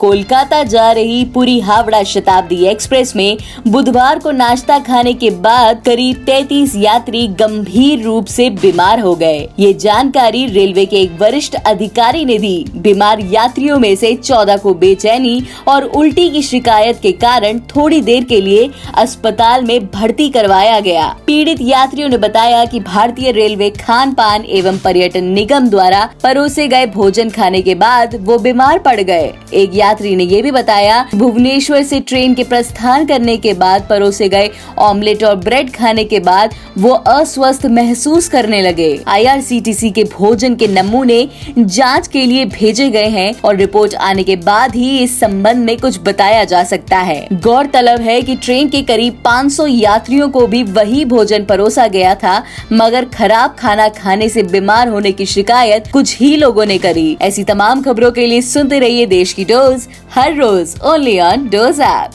कोलकाता जा रही पूरी हावड़ा शताब्दी एक्सप्रेस में बुधवार को नाश्ता खाने के बाद करीब 33 यात्री गंभीर रूप से बीमार हो गए। ये जानकारी रेलवे के एक वरिष्ठ अधिकारी ने दी। बीमार यात्रियों में से 14 को बेचैनी और उल्टी की शिकायत के कारण थोड़ी देर के लिए अस्पताल में भर्ती करवाया गया। पीड़ित यात्रियों ने बताया कि भारतीय रेलवे खान पान एवं पर्यटन निगम द्वारा परोसे गए भोजन खाने के बाद वो बीमार पड़ गए। एक यात्री ने ये भी बताया, भुवनेश्वर से ट्रेन के प्रस्थान करने के बाद परोसे गए ऑमलेट और ब्रेड खाने के बाद वो अस्वस्थ महसूस करने लगे। आईआरसीटीसी के भोजन के नमूने जाँच के लिए भेजे गए हैं और रिपोर्ट आने के बाद ही इस संबंध में कुछ बताया जा सकता है। गौरतलब है कि ट्रेन के करीब 500 यात्रियों को भी वही भोजन परोसा गया था, मगर खराब खाना खाने से बीमार होने की शिकायत कुछ ही लोगों ने करी। ऐसी तमाम खबरों के लिए सुनते रहिए देश की dose her rose only on dose app